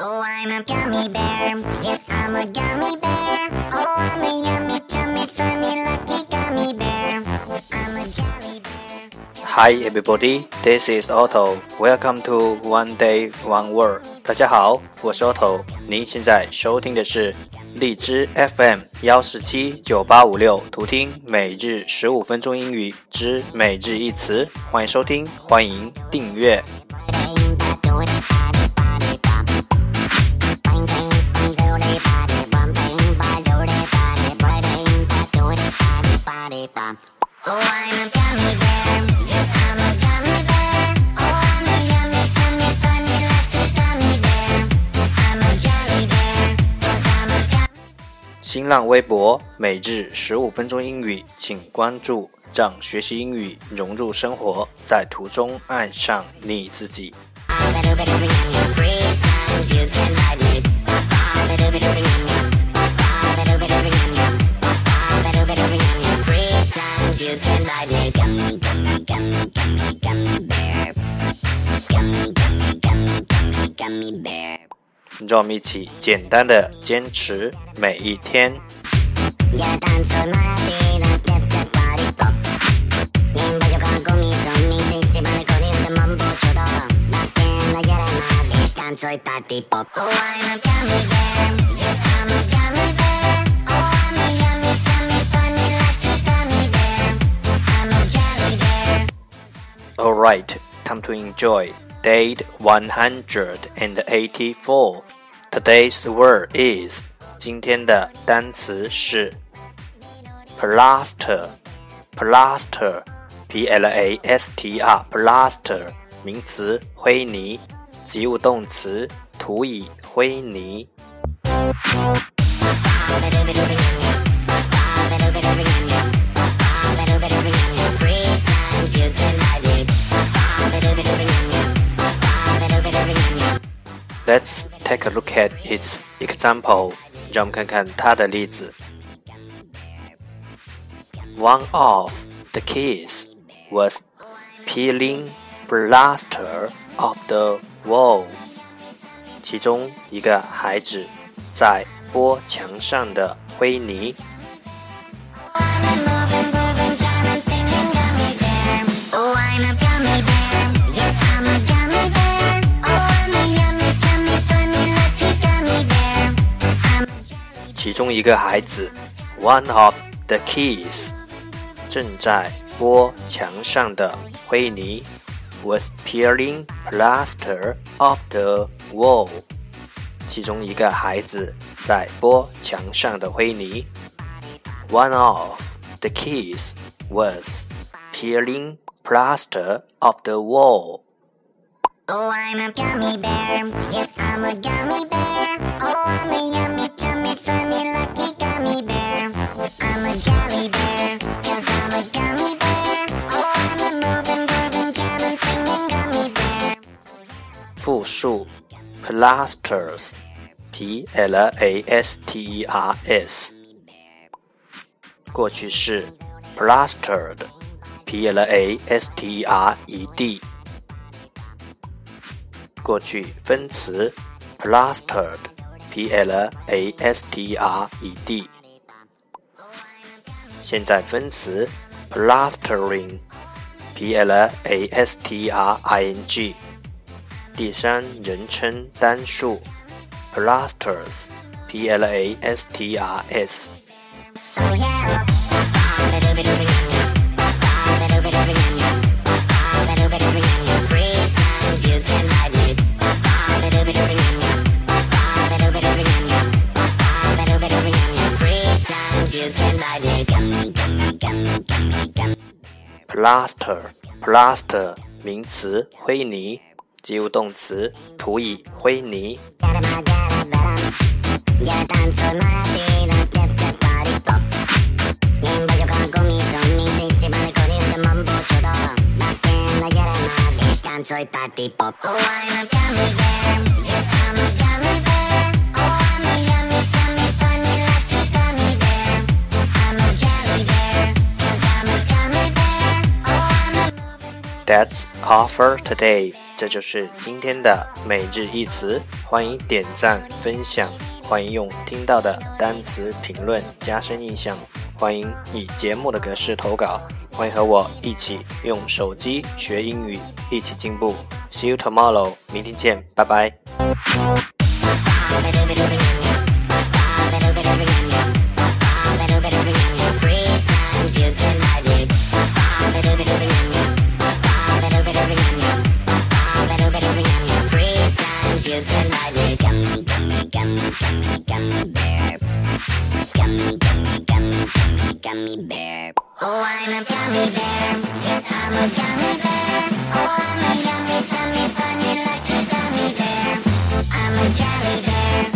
Oh, I'm a gummy bear. Yes, I'm a gummy bear. Oh, I'm a yummy, tummy, funny, lucky gummy bear. I'm a jelly bear. Hi everybody, this is Otto. Welcome to One Day One Word. 大家好，我是 Otto。您现在收听的是荔枝 FM 幺四七九八五六，图听每日十五分钟英语之每日一词。欢迎收听，欢迎订阅。新浪微博每日十五分钟英语，请关注，让学习英语融入生活，在途中爱上你自己。You can ride me. Gummy, gummy, gummy, gummy, gummy bear. Gummy, gummy, gummy, gummy, gummy bear. 让我们一起简单的坚持每一天。Ya danzo mattina, piatta pari pop. In bacio con comiso, mi Alright, time to enjoy. Date 184. Today's word is 今天的单词是 plaster, plaster, p l a s t r, plaster 名词灰泥，及物动词涂以灰泥。 Let's take a look at its example. 让我们看看它的例子。One of the kids was peeling plaster off the wall. 其中一个孩子在剥墙上的灰泥。 中一个孩子，one of the kids，正在剥墙上的灰泥，was peeling plaster off the wall。其中一个孩子在剥墙上的灰泥，one of the kids was peeling plaster off the wall。 Oh, I'm a gummy bear. Yes, I'm a gummy bear. Oh, I'm a yummy, plasters，p l a s t e r s，过去式 plastered，p l a s t e r e d，过去分词 plastered，p l a s t r e d，现在分词 plastering，p l a s t r i n g。 第三人称单数 plasters，p l a s t r s。plaster，plaster，名词，灰泥。及物动词涂以灰泥。That's Oh, I'm a yummy, tummy, funny, lucky gummy bear. I'm a jelly bear. Cause I'm a gummy bear. Oh, I'm a That's all for today. 这就是今天的每日一词，欢迎点赞分享，欢迎用听到的单词评论加深印象，欢迎以节目的格式投稿，欢迎和我一起用手机学英语，一起进步。See you tomorrow，明天见，拜拜。gummy, gummy, gummy bear. Gummy, gummy, gummy, gummy, gummy bear. Oh, I'm a gummy bear. Yes, I'm a gummy bear. Oh, I'm a yummy, tummy, funny, lucky gummy bear. I'm a jelly bear.